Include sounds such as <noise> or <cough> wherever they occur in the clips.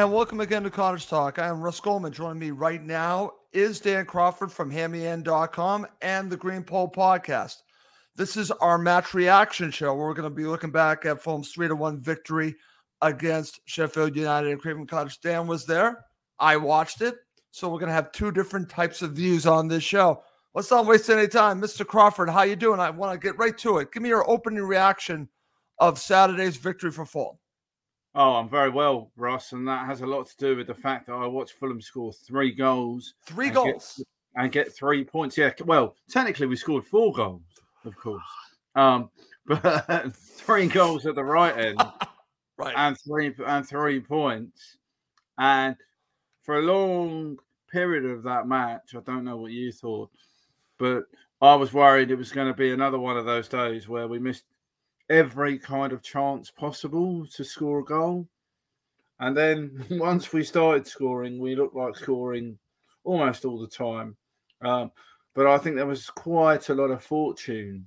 And welcome again to Cottage Talk. I am Russ Goldman. Joining me right now is Dan Crawford from HammyEnd.com and the Green Pole Podcast. This is our match reaction show where we're going to be looking back at Fulham's 3 to 1 victory against Sheffield United and Craven Cottage. Dan was there. I watched it. So we're going to have two different types of views on this show. Let's not waste any time. Mr. Crawford, how you doing? I want to get right to it. Give me your opening reaction of Saturday's victory for Fulham. Oh, I'm very well, Ross, and that has a lot to do with the fact that I watched Fulham score three goals, three and goals, get, and get three points. Yeah, well, technically we scored four goals, of course, um, <laughs> but three goals at the right end, <laughs> right, and three and three points, and for a long period of that match, I don't know what you thought, but I was worried it was going to be another one of those days where we missed every kind of chance possible to score a goal. And then <laughs> once we started scoring, we looked like scoring almost all the time. Um, but I think there was quite a lot of fortune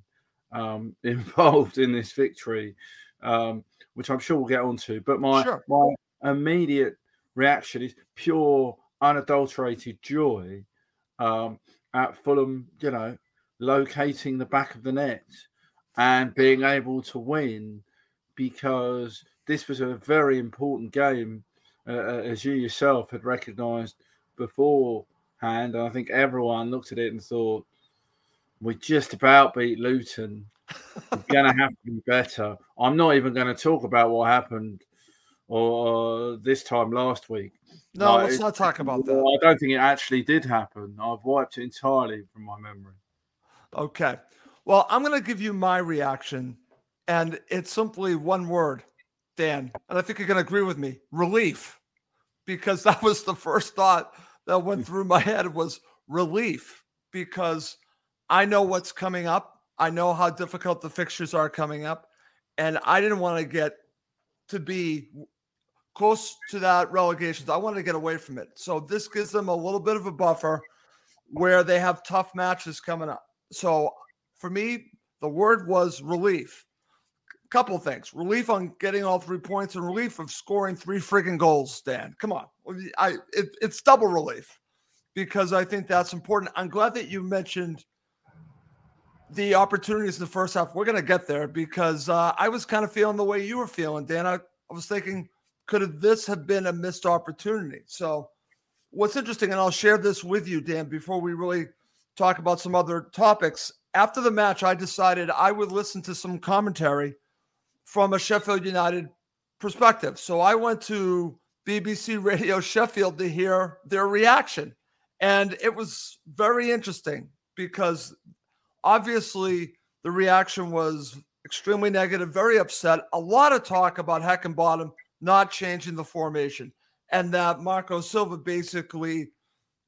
um, <laughs> involved in this victory, um, which I'm sure we'll get onto. But my sure. my immediate reaction is pure, unadulterated joy um, at Fulham. You know, locating the back of the net and being able to win because this was a very important game, uh, uh as you yourself had recognised beforehand. And I think everyone looked at it and thought, we just about beat Luton. We're going <laughs> to have to be better. I'm not even going to talk about what happened or uh, this time last week. No, let's not talk about that. I don't think it actually did happen. I've wiped it entirely from my memory. Okay. Well, I'm going to give you my reaction, and it's simply one word, Dan. And I think you're going to agree with me relief, because that was the first thought that went hmm. through my head was relief, because I know what's coming up. I know how difficult the fixtures are coming up. And I didn't want to get to be close to that relegation. I wanted to get away from it. So this gives them a little bit of a buffer where they have tough matches coming up. So for me, the word was relief. A couple things relief on getting all three points and relief of scoring three freaking goals, Dan. Come on. I it, it's double relief because I think that's important. I'm glad that you mentioned the opportunities in the first half. We're going to get there because uh, I was kind of feeling the way you were feeling, Dan. I, I was thinking, could this have been a missed opportunity? So, what's interesting, and I'll share this with you, Dan, before we really talk about some other topics after the match, I decided I would listen to some commentary from a Sheffield United perspective. So I went to BBC Radio Sheffield to hear their reaction. And it was very interesting because obviously the reaction was extremely negative, very upset. A lot of talk about Heckingbottom not changing the formation and that Marco Silva basically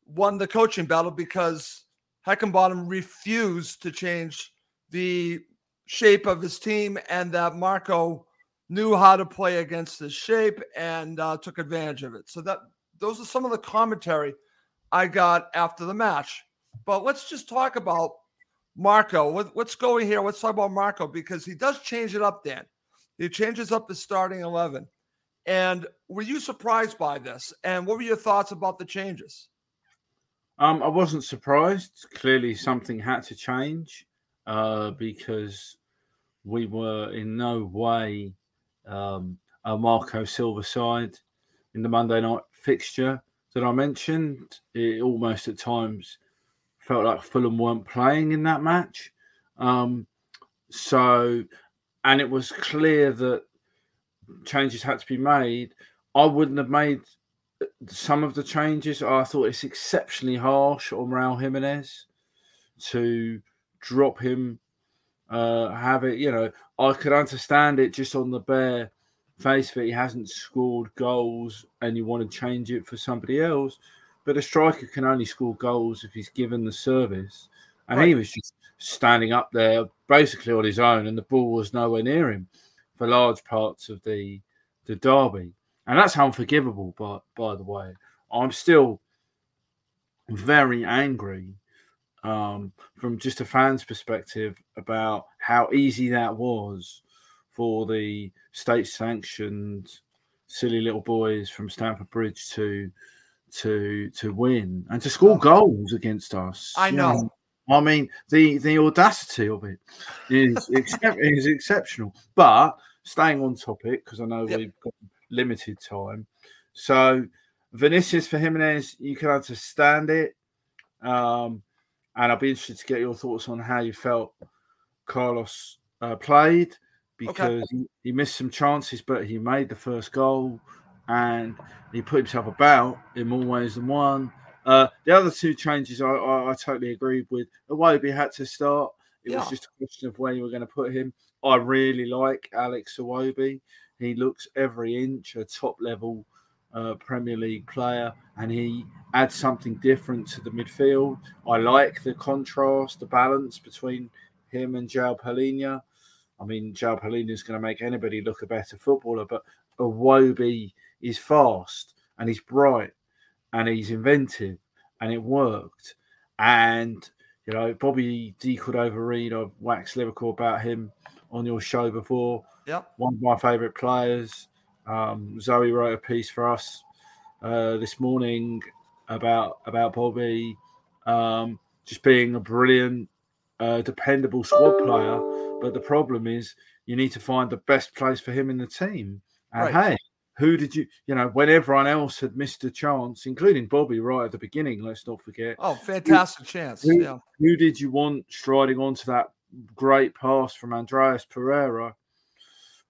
won the coaching battle because Heckingbottom refused to change the shape of his team and that Marco knew how to play against his shape and uh, took advantage of it. So that those are some of the commentary I got after the match. But let's just talk about Marco. What, what's going here? Let's talk about Marco because he does change it up, Dan. He changes up the starting 11. And were you surprised by this? And what were your thoughts about the changes? Um, I wasn't surprised. Clearly, something had to change uh, because we were in no way um, a Marco Silva side in the Monday night fixture that I mentioned. It almost at times felt like Fulham weren't playing in that match. Um, so, and it was clear that changes had to be made. I wouldn't have made some of the changes. I thought it's exceptionally harsh on Raul Jimenez to drop him, uh, have it. You know, I could understand it just on the bare face that he hasn't scored goals and you want to change it for somebody else. But a striker can only score goals if he's given the service. And right. he was just standing up there basically on his own, and the ball was nowhere near him for large parts of the the derby. And that's unforgivable, by, by the way. I'm still very angry um, from just a fan's perspective about how easy that was for the state sanctioned silly little boys from Stamford Bridge to to to win and to score goals against us. I know. I mean, the the audacity of it is <laughs> is exceptional. But staying on topic because I know yep. we've got limited time. So Vinicius for Jimenez, you can understand it. Um, and I'll be interested to get your thoughts on how you felt Carlos uh, played because okay. he, he, missed some chances, but he made the first goal and he put himself about in more ways than one. Uh, the other two changes I, I, I totally agreed with. Iwobi had to start. It yeah. was just a question of where you were going to put him. I really like Alex Iwobi. He looks every inch a top level uh, Premier League player, and he adds something different to the midfield. I like the contrast, the balance between him and João Palhinha. I mean, João Palhinha is going to make anybody look a better footballer, but Iwobi is fast and he's bright and he's inventive and it worked. And, you know, Bobby De Cordova-Reid, I've waxed lyrical about him on your show before. Yeah. One of my favourite players. Um, Zoe wrote a piece for us uh, this morning about about Bobby um, just being a brilliant, uh, dependable squad player. But the problem is you need to find the best place for him in the team. And right. hey, who did you, you know, when everyone else had missed a chance, including Bobby right at the beginning, let's not forget. Oh, fantastic who, chance. Who, yeah. who did you want striding onto that great pass from Andreas Pereira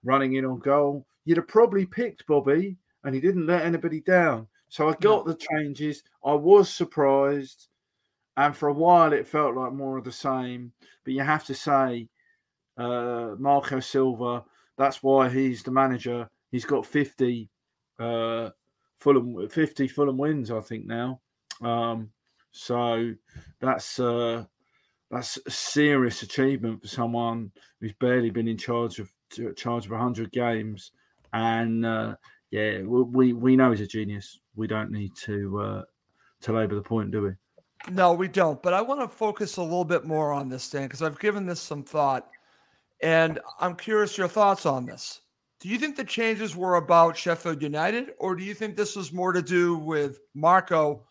running in on goal? You'd have probably picked Bobby and he didn't let anybody down. So I got no. the changes. I was surprised. And for a while, it felt like more of the same. But you have to say, uh, Marco Silva, that's why he's the manager. He's got 50 uh, Fulham 50 Fulham wins, I think now. Um, so that's uh, that's a serious achievement for someone who's barely been in charge of charge of 100 games. And uh, yeah, we we know he's a genius. We don't need to uh, to labour the point, do we? No, we don't. But I want to focus a little bit more on this, Dan, because I've given this some thought, and I'm curious your thoughts on this. Do you think the changes were about Sheffield United, or do you think this was more to do with Marco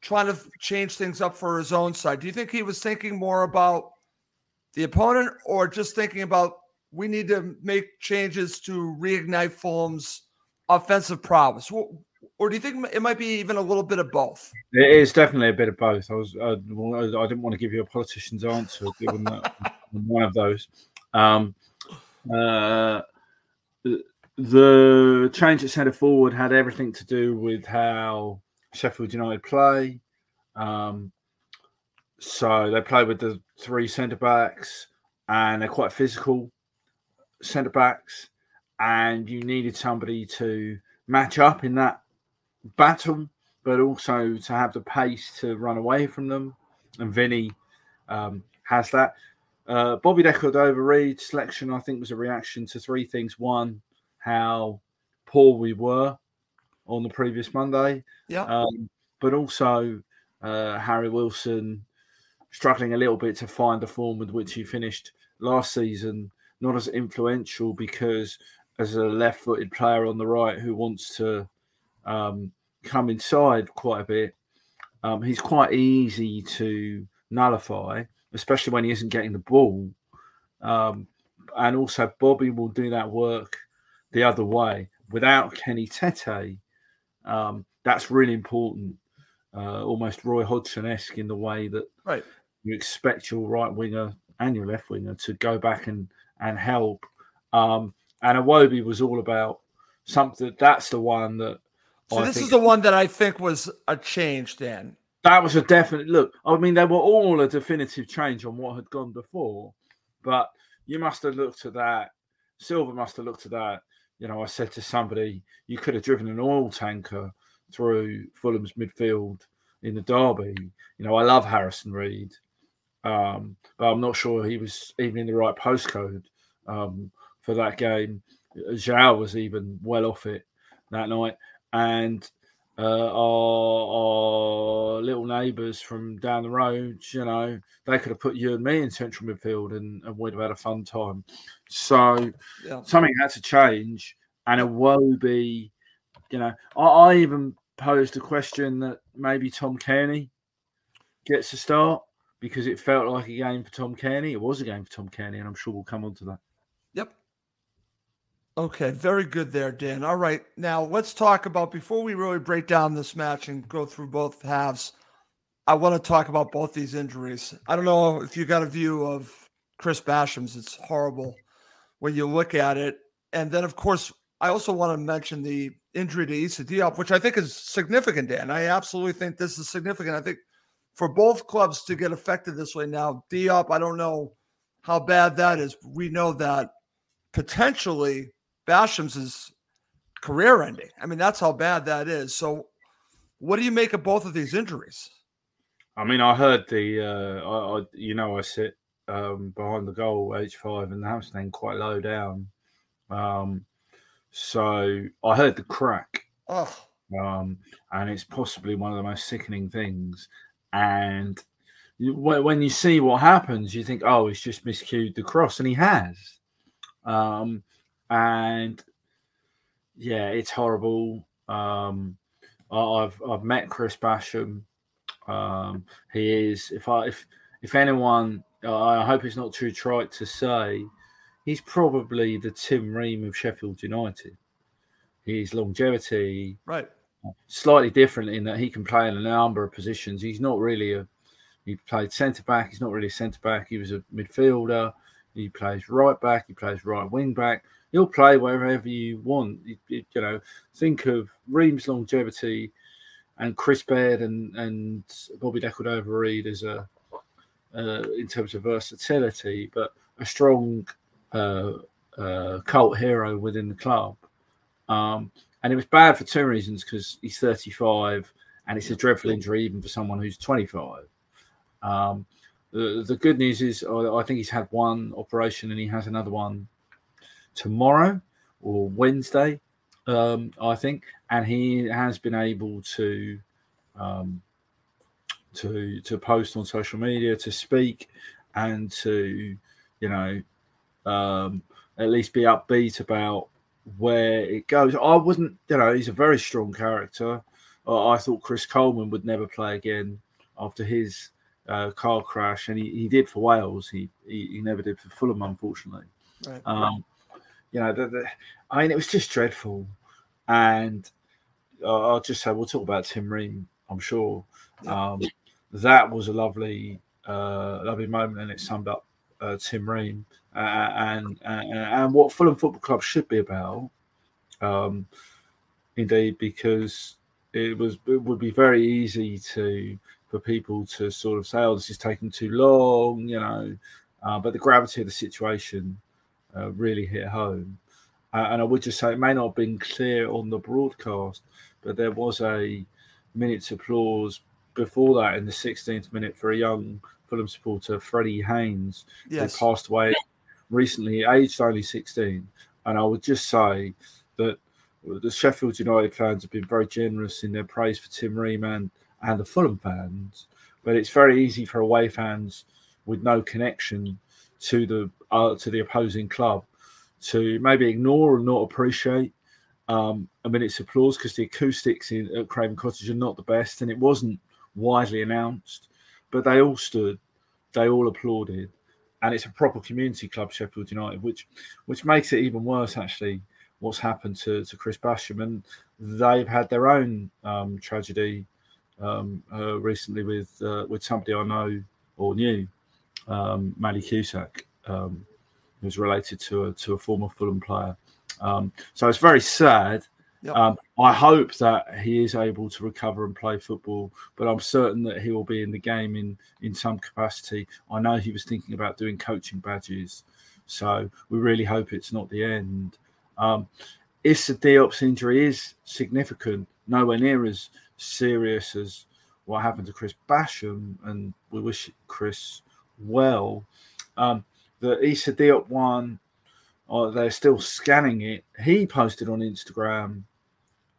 trying to change things up for his own side? Do you think he was thinking more about the opponent, or just thinking about we need to make changes to reignite Fulham's offensive prowess? Or do you think it might be even a little bit of both? It is definitely a bit of both. I was I, I didn't want to give you a politician's answer given that <laughs> one of those. Um, uh, the change at centre forward had everything to do with how Sheffield United play. Um, so they play with the three centre backs, and they're quite physical centre backs, and you needed somebody to match up in that battle but also to have the pace to run away from them. And Vinny um, has that. Uh, Bobby De Cordova-Reid selection, I think, was a reaction to three things. One, how poor we were on the previous Monday. Yeah. Um, but also uh, Harry Wilson struggling a little bit to find the form with which he finished last season, not as influential because as a left footed player on the right who wants to um, come inside quite a bit, um, he's quite easy to nullify, especially when he isn't getting the ball. Um, and also, Bobby will do that work the other way without Kenny Tete. Um, that's really important, uh, almost Roy Hodgson esque in the way that right. you expect your right winger and your left winger to go back and, and help. Um, and Iwobi was all about something. That's the one that. So I this think- is the one that I think was a change, Then that was a definite look. I mean, they were all a definitive change on what had gone before, but you must have looked at that. Silva must have looked at that. You know, I said to somebody, you could have driven an oil tanker through Fulham's midfield in the derby. You know, I love Harrison Reed, um, but I'm not sure he was even in the right postcode um, for that game. João was even well off it that night, and uh, our, our little neighbours from down the road, you know, they could have put you and me in central midfield and, and we'd have had a fun time. So Yeah. something had to change. And Iwobi, you know, I, I even posed a question that maybe Tom Cairney gets a start because it felt like a game for Tom Cairney. It was a game for Tom Cairney, and I'm sure we'll come on to that. Yep. Okay, very good there, Dan. All right, now let's talk about before we really break down this match and go through both halves. I want to talk about both these injuries. I don't know if you got a view of Chris Basham's. It's horrible when you look at it, and then of course I also want to mention the injury to Issa Diop, which I think is significant. Dan, I absolutely think this is significant. I think for both clubs to get affected this way now, Diop, I don't know how bad that is. We know that potentially Basham's is career ending. I mean, that's how bad that is. So, what do you make of both of these injuries? I mean, I heard the, uh, I, I, you know, I sit um, behind the goal, H5, and the hamstring quite low down. Um, so I heard the crack, Oh, um, and it's possibly one of the most sickening things. And when, you see what happens, you think, oh, he's just miscued the cross, and he has. Um, and yeah, it's horrible. Um, I've I've met Chris Basham. Um, he is if I if if anyone, I hope it's not too trite to say, he's probably the Tim Ream of Sheffield United. His longevity, right. Slightly different in that he can play in a number of positions. He's not really a he played centre back. He's not really a centre back. He was a midfielder. He plays right back. He plays right wing back. He'll play wherever you want. You, you- you know, think of Ream's longevity and Chris Baird and and Bobby De Cordova-Reid as a uh, in terms of versatility, but a strong uh, uh, cult hero within the club. Um, and it was bad for two reasons because he's 35 and it's a dreadful injury even for someone who's 25. Um, the, the good news is I think he's had one operation and he has another one tomorrow or Wednesday, um, I think, and he has been able to um, to to post on social media, to speak, and to you know um, at least be upbeat about where it goes. I wasn't, you know, he's a very strong character. Uh, I thought Chris Coleman would never play again after his uh, car crash, and he, he did for Wales. He, he he never did for Fulham, unfortunately. Right. Um, you know, the, the, I mean, it was just dreadful. And uh, I'll just say, we'll talk about Tim Ream, I'm sure. Um, that was a lovely, uh, lovely moment, and it summed up uh, Tim Ream uh, and, and and what Fulham Football Club should be about. Um, indeed, because it was it would be very easy to for people to sort of say, "Oh, this is taking too long," you know. Uh, but the gravity of the situation uh, really hit home. Uh, and I would just say it may not have been clear on the broadcast, but there was a minutes applause before that in the 16th minute for a young Fulham supporter, Freddie Haynes, Yes. who passed away recently, aged only 16. And I would just say that the Sheffield United fans have been very generous in their praise for Tim Ream and the Fulham fans, but it's very easy for away fans with no connection to the uh, to the opposing club to maybe ignore and not appreciate um, a minute's applause because the acoustics in, at Craven Cottage are not the best, and it wasn't widely announced, but they all stood, they all applauded, and it's a proper community club, Sheffield United, which which makes it even worse actually. What's happened to, to Chris Basham, and they've had their own um, tragedy um, uh, recently with uh, with somebody I know or knew, um, Maddy Cusack, um, who's related to a to a former Fulham player. Um, so it's very sad. Yep. Um, I hope that he is able to recover and play football, but I'm certain that he will be in the game in in some capacity. I know he was thinking about doing coaching badges, so we really hope it's not the end. Um, Issa Diop's injury is significant, nowhere near as serious as what happened to Chris Basham, and we wish Chris well. Um, the Issa Diop one, uh, they're still scanning it. He posted on Instagram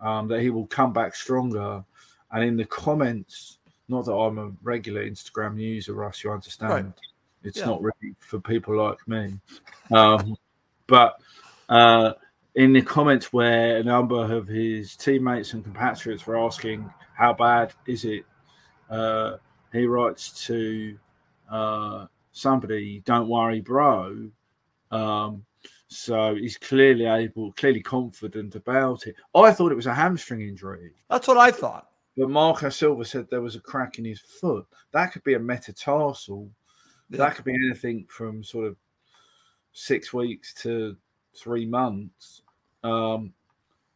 um, that he will come back stronger, and in the comments, not that I'm a regular Instagram user, Russ, you understand. Right. It's Yeah. not really for people like me, um, <laughs> but. Uh, in the comments where a number of his teammates and compatriots were asking how bad is it uh, he writes to uh, somebody don't worry bro um, so he's clearly able clearly confident about it i thought it was a hamstring injury That's what I thought. but marco silva said there was a crack in his foot that could be a metatarsal Yeah. that could be anything from sort of six weeks to three months. Um,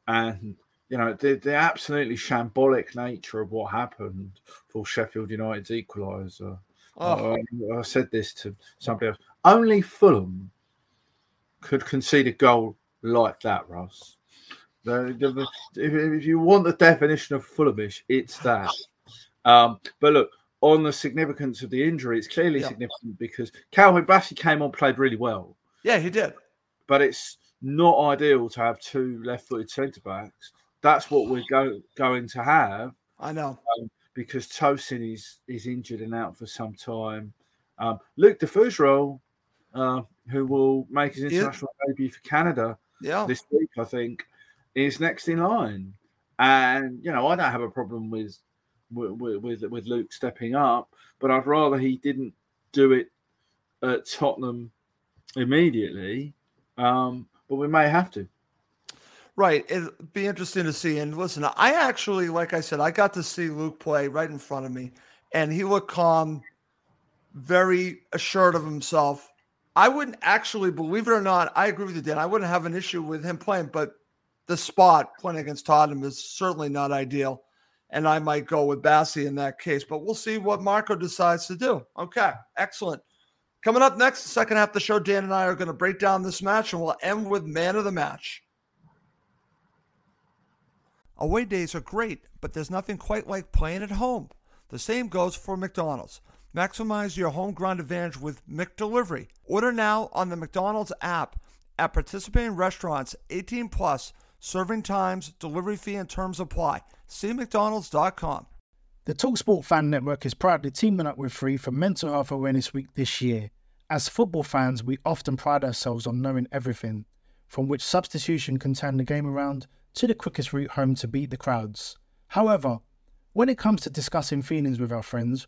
and you know the, the absolutely shambolic nature of what happened for Sheffield United's equaliser. Oh, I, I said this to somebody else. Only Fulham could concede a goal like that, Russ. If, if you want the definition of Fulhamish, it's that. Um, but look, on the significance of the injury, it's clearly Yeah. significant because Calvin Bassey came on, played really well, yeah, he did. but it's not ideal to have two left-footed centre backs. That's what we're go, going to have I know. because Tosin is is injured and out for some time. Um, Luc de Fougerolles, uh, who will make his Yeah. international debut for Canada Yeah. this week, I think, is next in line. And you know, I don't have a problem with with with, with Luc stepping up, but I'd rather he didn't do it at Tottenham immediately. Um, but we may have to. Right. It'd be interesting to see. And listen, I actually, like I said, I got to see Luc play right in front of me, and he looked calm, very assured of himself. I wouldn't actually, believe it or not, I agree with you, Dan. I wouldn't have an issue with him playing, but the spot playing against Tottenham is certainly not ideal. And I might go with Bassey in that case, but we'll see what Marco decides to do. Okay, excellent. Coming up next, the second half of the show, Dan and I are going to break down this match and we'll end with man of the match. Away days are great, but there's nothing quite like playing at home. The same goes for McDonald's. Maximize your home ground advantage with McDelivery. Order now on the McDonald's app at participating restaurants 18 plus. Serving times, delivery fee, and terms apply. See McDonald's.com. The Talksport Fan Network is proudly teaming up with Free for Mental Health Awareness Week this year. As football fans, we often pride ourselves on knowing everything, from which substitution can turn the game around to the quickest route home to beat the crowds. However, when it comes to discussing feelings with our friends,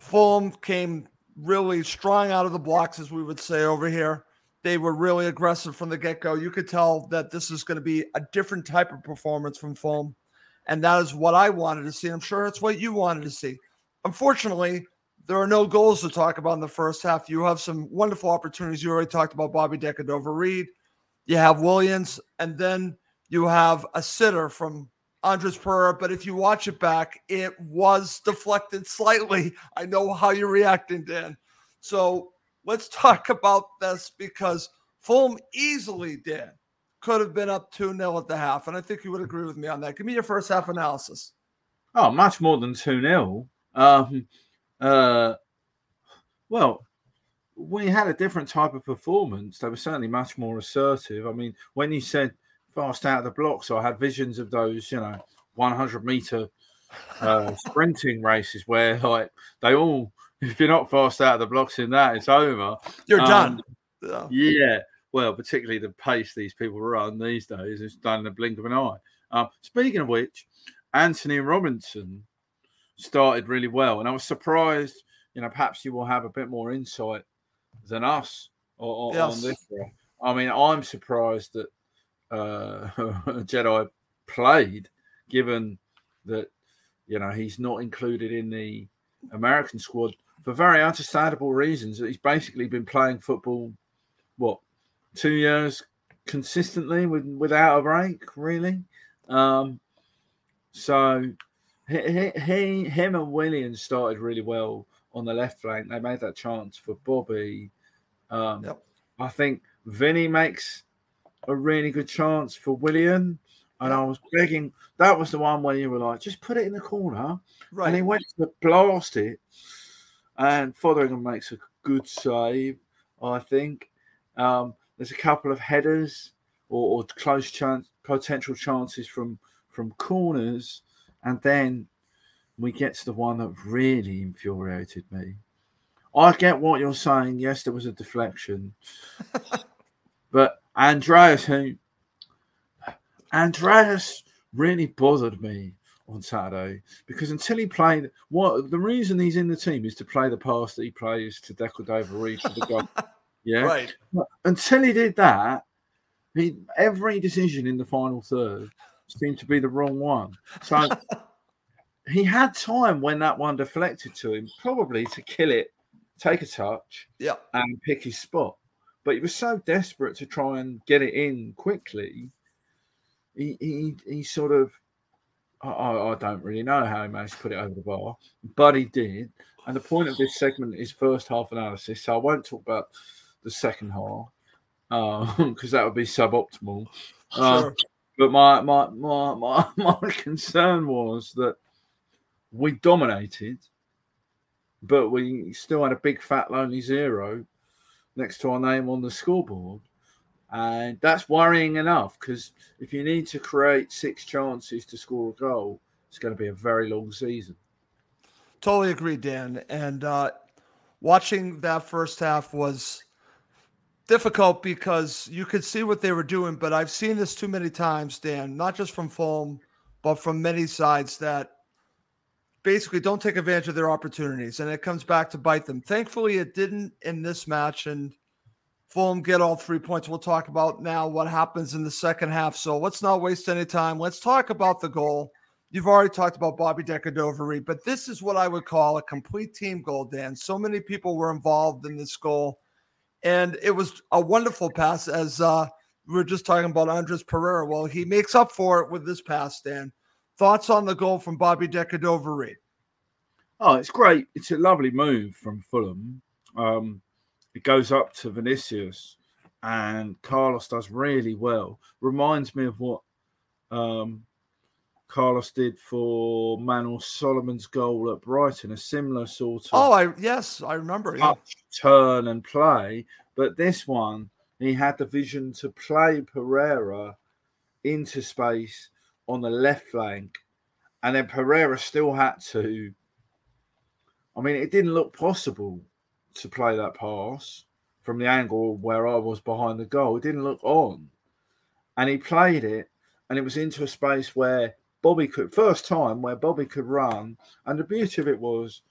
Fulham came really strong out of the blocks, as we would say over here. They were really aggressive from the get go. You could tell that this is going to be a different type of performance from Fulham. And that is what I wanted to see. I'm sure that's what you wanted to see. unfortunately, there are no goals to talk about in the first half. You have some wonderful opportunities. You already talked about Bobby De Cordova-Reid. You have Williams, and then you have a sitter from Andreas Pereira. But if you watch it back, it was deflected slightly. I know how you're reacting, Dan. So let's talk about this because Fulham easily, Dan, could have been up 2 0 at the half. And I think you would agree with me on that. Give me your first half analysis. Oh, much more than 2 0. Um, uh, well, we had a different type of performance. They were certainly much more assertive. I mean, when you said fast out of the blocks, I had visions of those, you know, 100 meter uh, <laughs> sprinting races where, like, they all, if you're not fast out of the blocks in that, it's over. You're Um, done. Yeah. Yeah. Well, particularly the pace these people run these days is done in the blink of an eye. Um, speaking of which, Antonee Robinson started really well, and I was surprised. You know, perhaps you will have a bit more insight than us on, Yes. on this. I mean, I'm surprised that <laughs> Jedi played, given that you know he's not included in the American squad for very understandable reasons. That he's basically been playing football, what, two years consistently with without a break, really. Um, so he, he, he, him and Williams started really well on the left flank. They made that chance for Bobby. Um, Yep. I think Vinny makes a really good chance for Willian. And I was begging, that was the one where you were like, just put it in the corner. And he went to blast it. And Foderingham makes a good save, I think. Um, there's a couple of headers or, or close chance, potential chances from from corners. And then we get to the one that really infuriated me. I get what you're saying. Yes, there was a deflection. <laughs> but Andreas, who Andreas really bothered me on Saturday because until he played, what the reason he's in the team is to play the pass that he plays to De Cordova-Reid for the goal. <laughs> Yeah. Right. Until he did that, he every decision in the final third seemed to be the wrong one. So <laughs> he had time when that one deflected to him, probably to kill it, take a touch, Yeah. and pick his spot. But he was so desperate to try and get it in quickly. He he, he sort of I, I don't really know how he managed to put it over the bar, but he did. And the point of this segment is first half analysis, so I won't talk about the second half <laughs> because that would be suboptimal. Um, Sure. but my, my my my <laughs> my concern was that we dominated, but we still had a big fat lonely zero next to our name on the scoreboard. And that's worrying enough because if you need to create six chances to score a goal, it's going to be a very long season. Totally agree, Dan. And uh, watching that first half was difficult because you could see what they were doing. But I've seen this too many times, Dan, not just from Fulham, but from many sides that basically don't take advantage of their opportunities. And it comes back to bite them. Thankfully, it didn't in this match. And Fulham get all three points. We'll talk about now what happens in the second half. So let's not waste any time. Let's talk about the goal. You've already talked about Bobby De Cordova, but this is what I would call a complete team goal, Dan. So many people were involved in this goal, and it was a wonderful pass. As uh, we were just talking about Andreas Pereira, well, he makes up for it with this pass, Dan. Thoughts on the goal from Bobby De Cordova? Oh, it's great. It's a lovely move from Fulham. Um, it goes up to Vinicius, and Carlos does really well. Reminds me of what um, Carlos did for Manor Solomon's goal at Brighton, a similar sort of Oh, I yes, I remember. Yeah. turn, and play. But this one, he had the vision to play Pereira into space on the left flank, and then Pereira still had to. I mean, it didn't look possible to play that pass from the angle where I was behind the goal. It didn't look on, and he played it, and it was into a space where Bobby could first time where Bobby could run, and the beauty of it was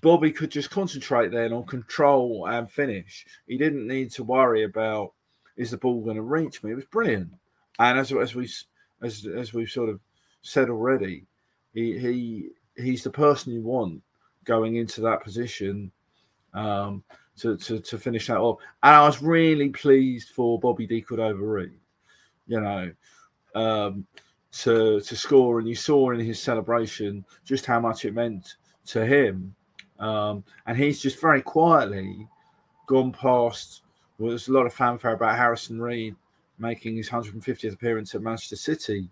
Bobby could just concentrate then on control and finish. He didn't need to worry about is the ball going to reach me. It was brilliant, and as as we as as we've sort of said already, he he he's the person you want going into that position um, to, to to finish that off. And I was really pleased for Bobby De Cordova-Reid, you know, um, to to score, and you saw in his celebration just how much it meant to him. Um, and he's just very quietly gone past. Well, there's a lot of fanfare about Harrison Reed making his 150th appearance at Manchester City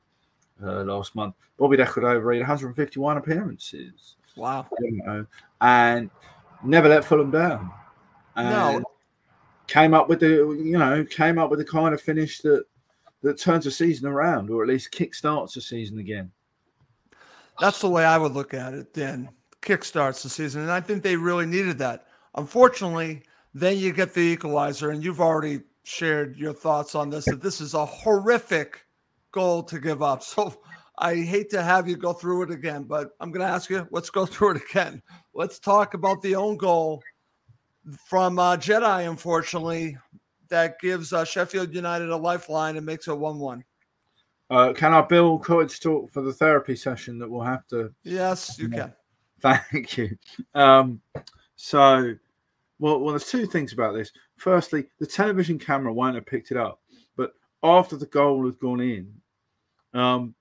uh, last month. Bobby De Cordova-Reid 151 appearances. Wow. And never let Fulham down. And No. came up with the you know came up with the kind of finish that that turns a season around, or at least kickstarts a season again. That's the way I would look at it. Then kickstarts the season, and I think they really needed that. Unfortunately, then you get the equalizer, and you've already shared your thoughts on this. That this is a horrific goal to give up. <laughs> So I hate to have you go through it again, but I'm going to ask you. Let's go through it again. Let's talk about the own goal from uh, Jedi. Unfortunately, that gives uh, Sheffield United a lifeline and makes it one-one. Uh, can our Bill Cottage talk for the therapy session that we'll have to Yes, you can. <laughs> Thank you. Um, so, well, well, there's two things about this. Firstly, the television camera won't have picked it up, but after the goal had gone in, um,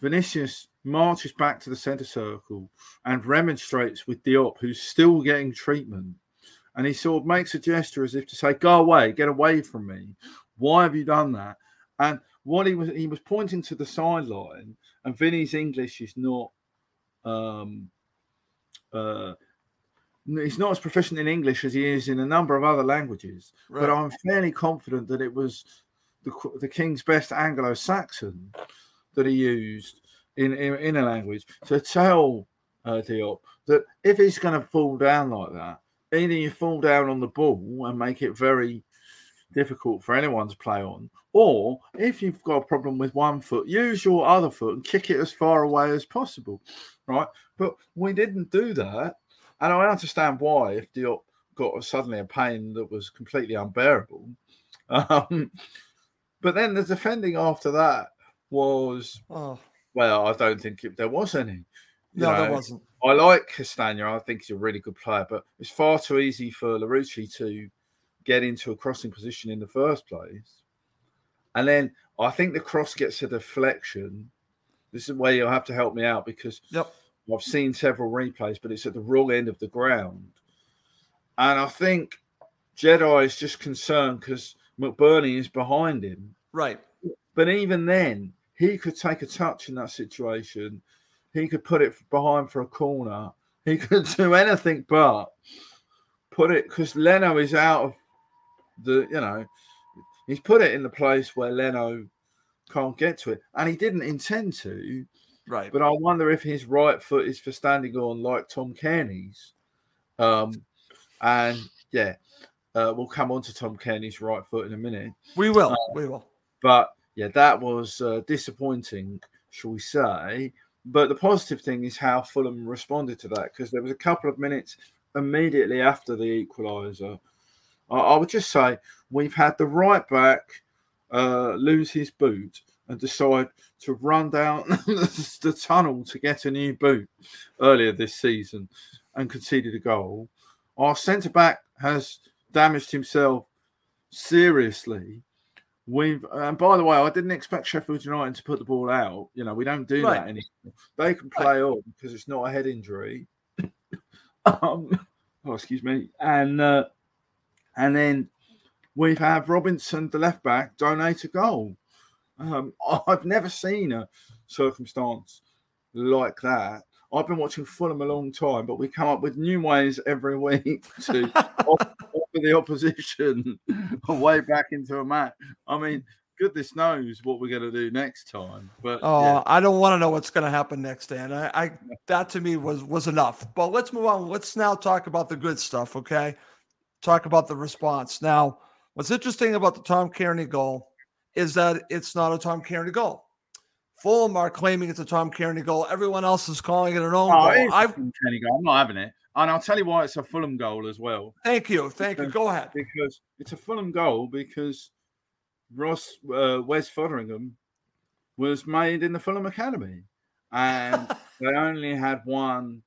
Vinicius marches back to the centre circle and remonstrates with Diop, who's still getting treatment, and he sort of makes a gesture as if to say, "Go away, get away from me. Why have you done that?" And what he was he was pointing to the sideline, and Vinny's English is not. Um, uh, he's not as proficient in English as he is in a number of other languages, but I'm fairly confident that it was the, the king's best Anglo-Saxon that he used in in, in a language to tell uh, Diop that if he's going to fall down like that, either you fall down on the ball and make it very difficult for anyone to play on, or if you've got a problem with one foot, use your other foot and kick it as far away as possible, right? But we didn't do that, and I understand why. If Diop got suddenly a pain that was completely unbearable, um, but then the defending after that was Oh well, I don't think it, there was any. No, there wasn't. I like Castagne. I think he's a really good player, but it's far too easy for Larouci to get into a crossing position in the first place. And then I think the cross gets a deflection. This is where you'll have to help me out because Yep. I've seen several replays, but it's at the wrong end of the ground. And I think Jedi is just concerned because McBurnie is behind him. Right. But even then, he could take a touch in that situation. He could put it behind for a corner. He <laughs> could do anything but put it because Leno is out of the, you know, he's put it in the place where Leno can't get to it. And he didn't intend to, Right. but I wonder if his right foot is for standing on like Tom Cairney's. Um, and yeah, uh, we'll come on to Tom Cairney's right foot in a minute. we will. we will. But yeah, that was uh, disappointing, shall we say. But the positive thing is how Fulham responded to that because there was a couple of minutes immediately after the equaliser. I, I would just say we've had the right back uh, lose his boot and decide to run down <laughs> the, tunnel to get a new boot earlier this season and conceded a goal. Our centre back has damaged himself seriously. We've and by the way, I didn't expect Sheffield United to put the ball out. You know, we don't do Right. that anymore. They can play on because it's not a head injury. <coughs> um, <coughs> oh, excuse me. And uh, and then we've had Robinson, the left back, donate a goal. Um, <laughs> I've never seen a circumstance like that. I've been watching Fulham a long time, but we come up with new ways every week <laughs> to offer the opposition a way back into a match. I mean, goodness knows what we're going to do next time. But Oh, yeah. I don't want to know what's going to happen next, Dan. I, I that to me was was enough. But let's move on. Let's now talk about the good stuff. Okay, talk about the response. Now, what's interesting about the Tom Cairney goal is that it's not a Tom Cairney goal. Fulham are claiming it's a Tom Cairney goal. Everyone else is calling it an own Oh, goal. it is a I Fulham Kenny goal. I'm not having it. And I'll tell you why it's a Fulham goal as well. thank you, thank you. Go ahead. Because it's a Fulham goal because Ross uh, Wes Foderingham was made in the Fulham Academy. and <laughs> they only had one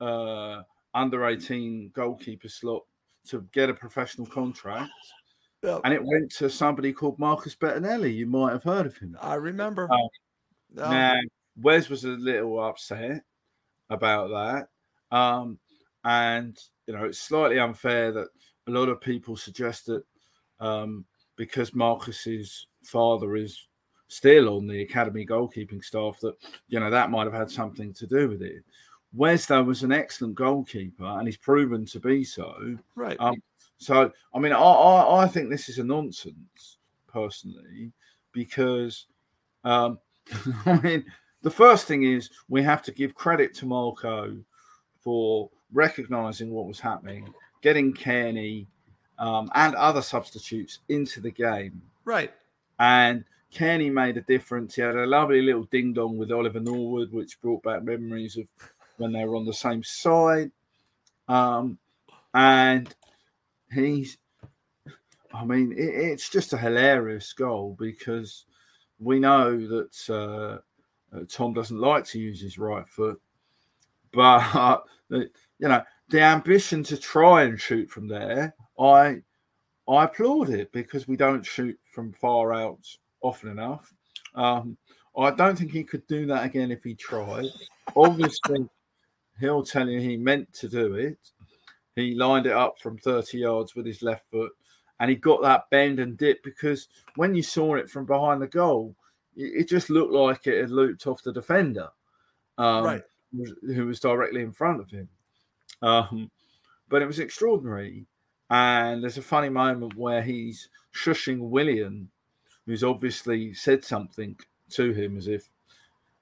uh, under 18 goalkeeper slot to get a professional contract. Yep. And it went to somebody called Marcus Bettinelli. You might have heard of him. I remember. Oh. Yeah. Now, Wes was a little upset about that. Um, and, you know, it's slightly unfair that a lot of people suggest that um, because Marcus's father is still on the academy goalkeeping staff, that, you know, that might have had something to do with it. Wes, though, was an excellent goalkeeper and he's proven to be so. right. Um, so, I mean, I, I, I think this is a nonsense, personally, because, um, <laughs> I mean, the first thing is we have to give credit to Marco for recognizing what was happening, getting Cairney um, and other substitutes into the game. right. And Cairney made a difference. He had a lovely little ding dong with Oliver Norwood, which brought back memories of when they were on the same side. Um, and he's, I mean, it, it's just a hilarious goal because we know that uh, uh, Tom doesn't like to use his right foot, but <laughs> you know the ambition to try and shoot from there, I I applaud it because we don't shoot from far out often enough. Um, I don't think he could do that again if he tried. Obviously, he'll tell you he meant to do it. He lined it up from 30 yards with his left foot and he got that bend and dip because when you saw it from behind the goal, it just looked like it had looped off the defender, um, Right. who was directly in front of him. Um, but it was extraordinary. And there's a funny moment where he's shushing Willian, who's obviously said something to him as if,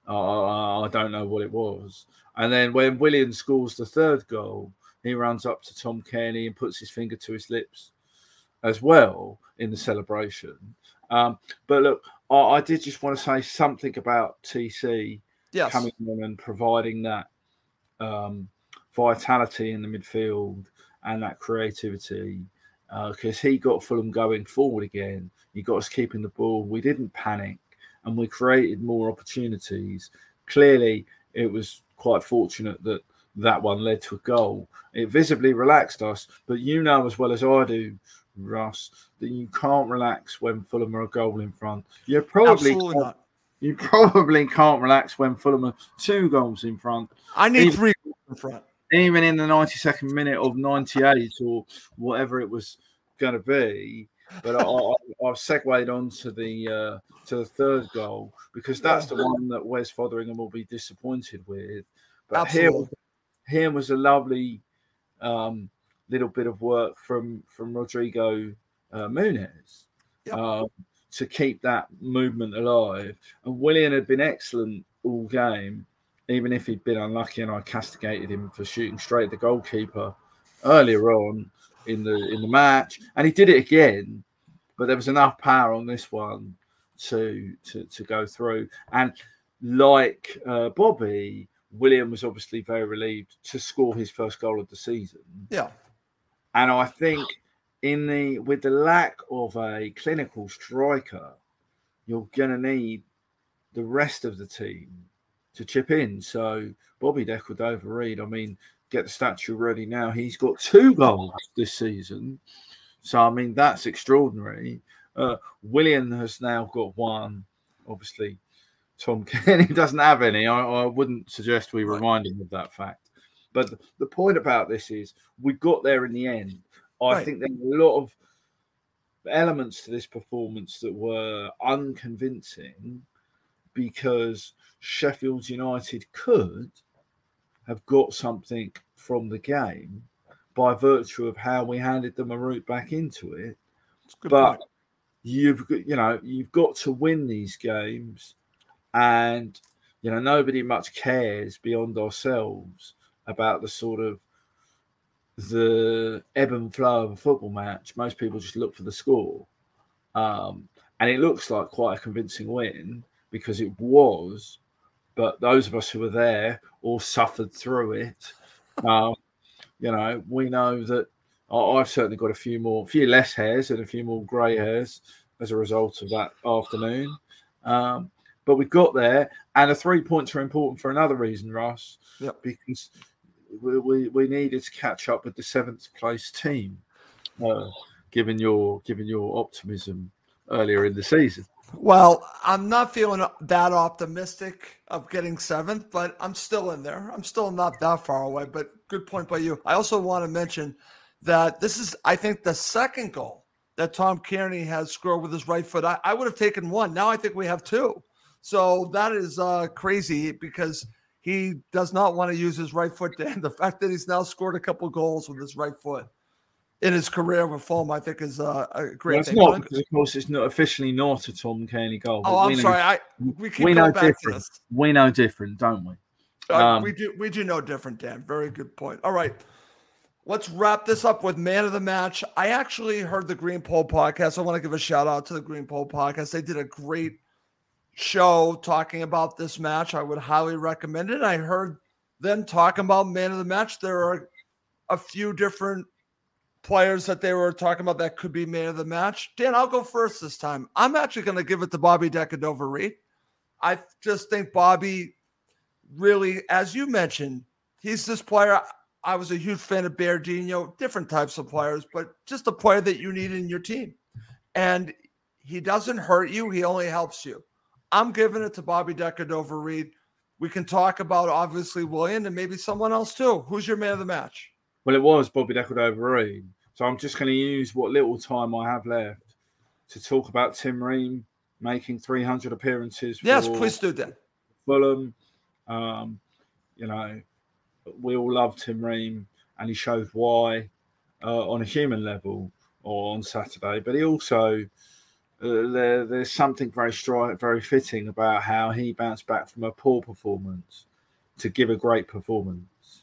"Oh, I don't know what it was. And then when Willian scores the third goal, he runs up to Tom Cairney and puts his finger to his lips as well in the celebration. Um, but look, I, I did just want to say something about TC Yes. coming in and providing that um, vitality in the midfield and that creativity because he got Fulham going forward again. He got us keeping the ball. We didn't panic and we created more opportunities. Clearly, it was quite fortunate that that one led to a goal. It visibly relaxed us, but you know as well as I do, Russ, that you can't relax when Fulham are a goal in front. You probably can't- you probably can't relax when Fulham are two goals in front, I need Even- three in front. even in the 92nd minute of 98 or whatever it was going to be. But I, I, I've segued on to the uh, to the third goal because that's the one that Wes Foderingham will be disappointed with. But Absolutely. here was a lovely um, little bit of work from from Rodrigo uh, Muniz Yep. um, to keep that movement alive. And Willian had been excellent all game, even if he'd been unlucky and I castigated him for shooting straight at the goalkeeper earlier on in the in the match, and he did it again. But there was enough power on this one to to to go through. And like uh, Bobby, Willian was obviously very relieved to score his first goal of the season. Yeah. And I think in the with the lack of a clinical striker, you're gonna need the rest of the team to chip in. So Bobby Deck De Cordova-Reid, I mean, get the statue ready now. He's got two goals this season. So I mean that's extraordinary. Uh, Willian has now got one. Obviously, Tom <laughs> Cairney doesn't have any. I, I wouldn't suggest we remind him of that fact. But the, point about this is we got there in the end. I Right. think there were a lot of elements to this performance that were unconvincing because Sheffield United could have got something from the game by virtue of how we handed them a route back into it. It's a good But point. you've you know, you've got to win these games, and you know nobody much cares beyond ourselves about the sort of the ebb and flow of a football match. Most people just look for the score, um, and it looks like quite a convincing win because it was. But those of us who were there all suffered through it. Um, you know, we know that I've certainly got a few more, a few less hairs and a few more grey hairs as a result of that afternoon. Um, but we got there, and the three points are important for another reason, Russ. Yep. Because we, we, we needed to catch up with the seventh place team, uh, given your given your optimism earlier in the season. Well, I'm not feeling that optimistic of getting seventh, but I'm still in there. I'm still not that far away, but good point by you. I also want to mention that this is, I think, the second goal that Tom Cairney has scored with his right foot. I, I would have taken one. Now I think we have two. So that is uh, crazy because he does not want to use his right foot. And the fact that he's now scored a couple goals with his right foot in his career with Fulham, I think is uh, a great Well, it's thing. not because, of course, it's not officially not a Tom Cairney goal. Oh, I'm know- sorry. I we keep we know back to different. We know different, don't we? Uh, Um, we do we do know different, Dan. Very good point. All right. Let's wrap this up with man of the match. I actually heard the Green Pole podcast. I want to give a shout out to the Green Pole podcast. They did a great show talking about this match. I would highly recommend it. I heard them talking about man of the match. There are a few different players that they were talking about that could be man of the match. Dan, I'll go first this time. I'm actually going to give it to Bobby De Cordova-Reid. I just think Bobby really, as you mentioned, he's this player. I was a huge fan of Berdino, different types of players, but just a player that you need in your team. And he doesn't hurt you, he only helps you. I'm giving it to Bobby De Cordova-Reid. We can talk about obviously Willian and maybe someone else too. Who's your man of the match? Well, it was Bobby De Cordova-Reid. So I'm just going to use what little time I have left to talk about Tim Ream making 300 appearances. Yes, please do that. Fulham. Um, you know, we all love Tim Ream, and he showed why uh, on a human level or on Saturday. But he also uh, there, there's something very stri- very fitting about how he bounced back from a poor performance to give a great performance,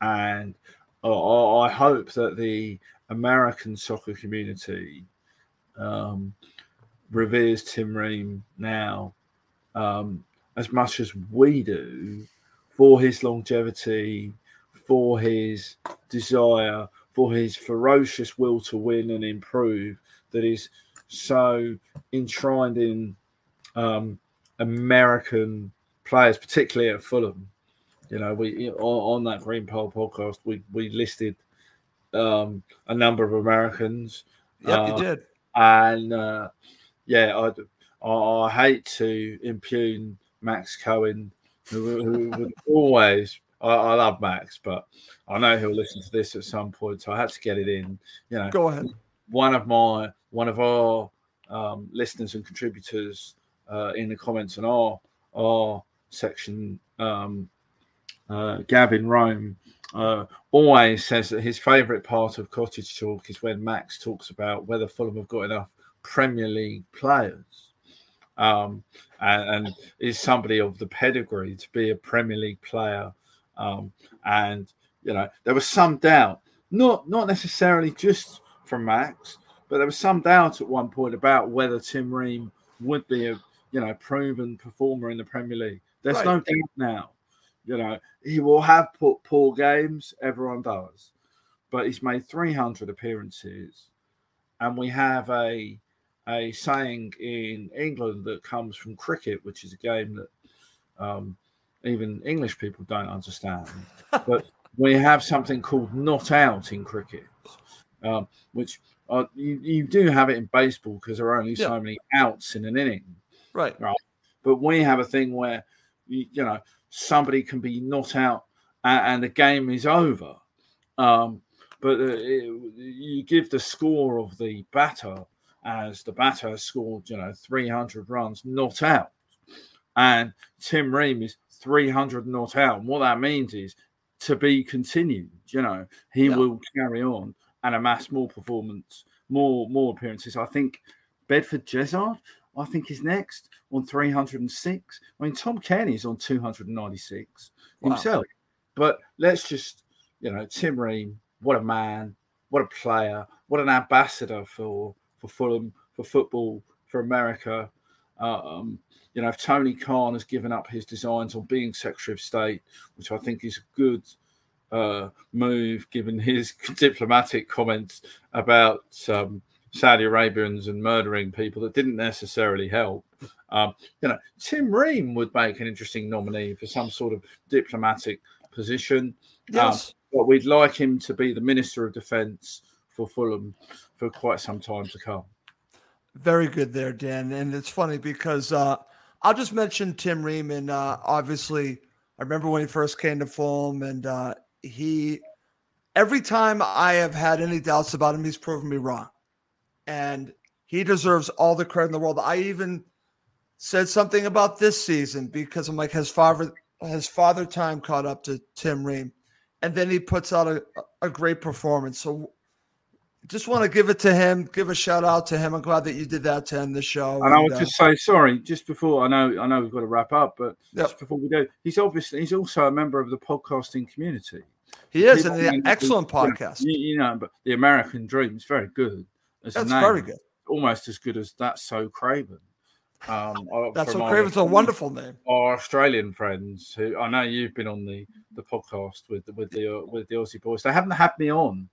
and uh, I I hope that the American soccer community um, reveres Tim Ream now um, as much as we do for his longevity, for his desire, for his ferocious will to win and improve that is so enshrined in um, American players, particularly at Fulham. You know, we on, on that Green Pole podcast, we we listed um, a number of Americans. Yep, Uh, you did. and uh, yeah, I, I I hate to impugn Max Cohen, who, who would always. I, I love Max, but I know he'll listen to this at some point, so I had to get it in. You know, Go ahead. one of my one of our um, listeners and contributors uh, in the comments on our our section, um, uh, Gavin Rome, uh, always says that his favourite part of Cottage Talk is when Max talks about whether Fulham have got enough Premier League players, um, and, and is somebody of the pedigree to be a Premier League player. Um, and you know, there was some doubt, not not necessarily just from Max, but there was some doubt at one point about whether Tim Ream would be a you know proven performer in the Premier League. There's Right. no doubt now. You know, he will have poor, poor games. Everyone does, but he's made 300 appearances, and we have a a saying in England that comes from cricket, which is a game that um, even English people don't understand. <laughs> but we have something called not out in cricket, um, which uh, you, you do have it in baseball because there are only so many outs in an inning. Right. But we have a thing where you, you know somebody can be not out and, and the game is over. Um, but uh, it, you give the score of the batter as the batter scored, you know, 300 runs not out, and Tim Ream is 300 not out. And what that means is to be continued. You know, he Yeah. will carry on and amass more performance, more more appearances. I think Bedford Jezzard, I think is next on 306. I mean, Tom Cairney's on 296 Wow. himself. But let's just, you know, Tim Ream, what a man, what a player, what an ambassador for for Fulham, for football, for America. Um, you know, if Tony Khan has given up his designs on being Secretary of State, which I think is a good uh, move given his <laughs> diplomatic comments about um, Saudi Arabians and murdering people that didn't necessarily help. Um, you know, Tim Ream would make an interesting nominee for some sort of diplomatic position. Yes. Um, but we'd like him to be the Minister of Defence for Fulham for quite some time to come. Very good there, Dan. And it's funny because uh, I'll just mention Tim Ream. And uh, obviously, I remember when he first came to Fulham, and uh, he, every time I have had any doubts about him, he's proven me wrong. And he deserves all the credit in the world. I even said something about this season because I'm like, his father, his father time caught up to Tim Ream. And then he puts out a, a great performance. So just want to give it to him, give a shout out to him. I'm glad that you did that to end the show. And, I would uh, just say sorry, just before I know I know we've got to wrap up, but Yep. just before we do, he's obviously he's also a member of the podcasting community. He is in excellent podcast. You, you know, but the American Dream is very good. As That's very good. Almost as good as that's so Craven. Um, That's So Craven's a wonderful name. Our Australian friends, who I know you've been on the the podcast with with the uh, with the Aussie boys. They haven't had me on.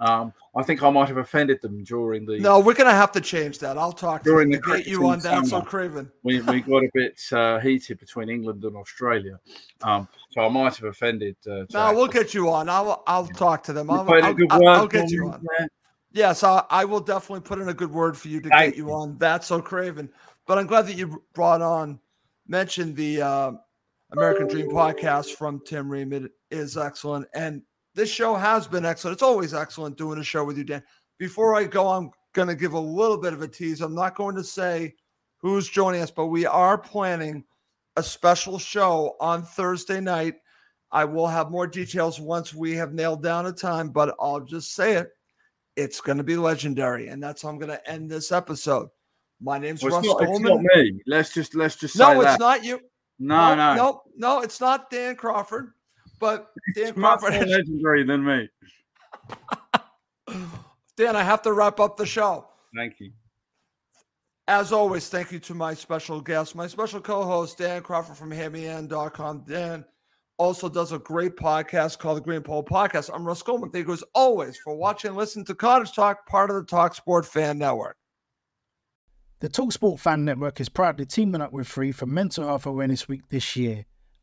Um, I think I might have offended them during the No, we're gonna have to change that. I'll talk to During you the get you on that. So. Craven. we, we got a bit uh, heated between England and Australia. Um, so I might have offended. Uh, No, we'll get you on. I'll I'll talk to them. I'll, put in a I'll, good I'll- word I'll get you on. there. Yes, I, I will definitely put in a good word for you to Thank get you you. on. That's so Craven. But I'm glad that you brought on, mentioned the uh, American Dream podcast from Tim Ream. It is excellent. And this show has been excellent. It's always excellent doing a show with you, Dan. Before I go, I'm going to give a little bit of a tease. I'm not going to say who's joining us, but we are planning a special show on Thursday night. I will have more details once we have nailed down a time, but I'll just say it it's going to be legendary, and that's how I'm going to end this episode. My name's Well, Russ not, Goldman. Let's just let's just say no, that. it's not you. No, no, no, no, it's not Dan Crawford. But Dan It's much more legendary than me. <sighs> Dan, I have to wrap up the show. Thank you. As always, thank you to my special guest, my special co-host, Dan Crawford from Hammyend.com. Dan also does a great podcast called the Green Pole Podcast. I'm Russ Goldman. Thank you as always for watching and listening to Cottage Talk, part of the Talk Sport Fan Network. The Talksport Fan Network is proudly teaming up with Free for Mental Health Awareness Week this year.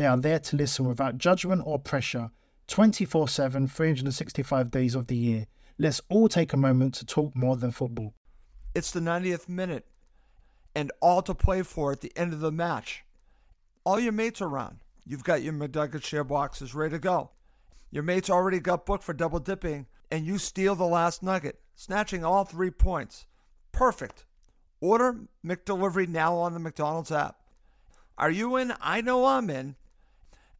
They are there to listen without judgment or pressure 24 7, 365 days of the year. Let's all take a moment to talk more than football. It's the 90th minute and all to play for at the end of the match. All your mates are around. You've got your McNugget share boxes ready to go. Your mates already got booked for double dipping, and you steal the last nugget, snatching all three points. Perfect. Order McDelivery now on the McDonald's app. Are you in? I know I'm in.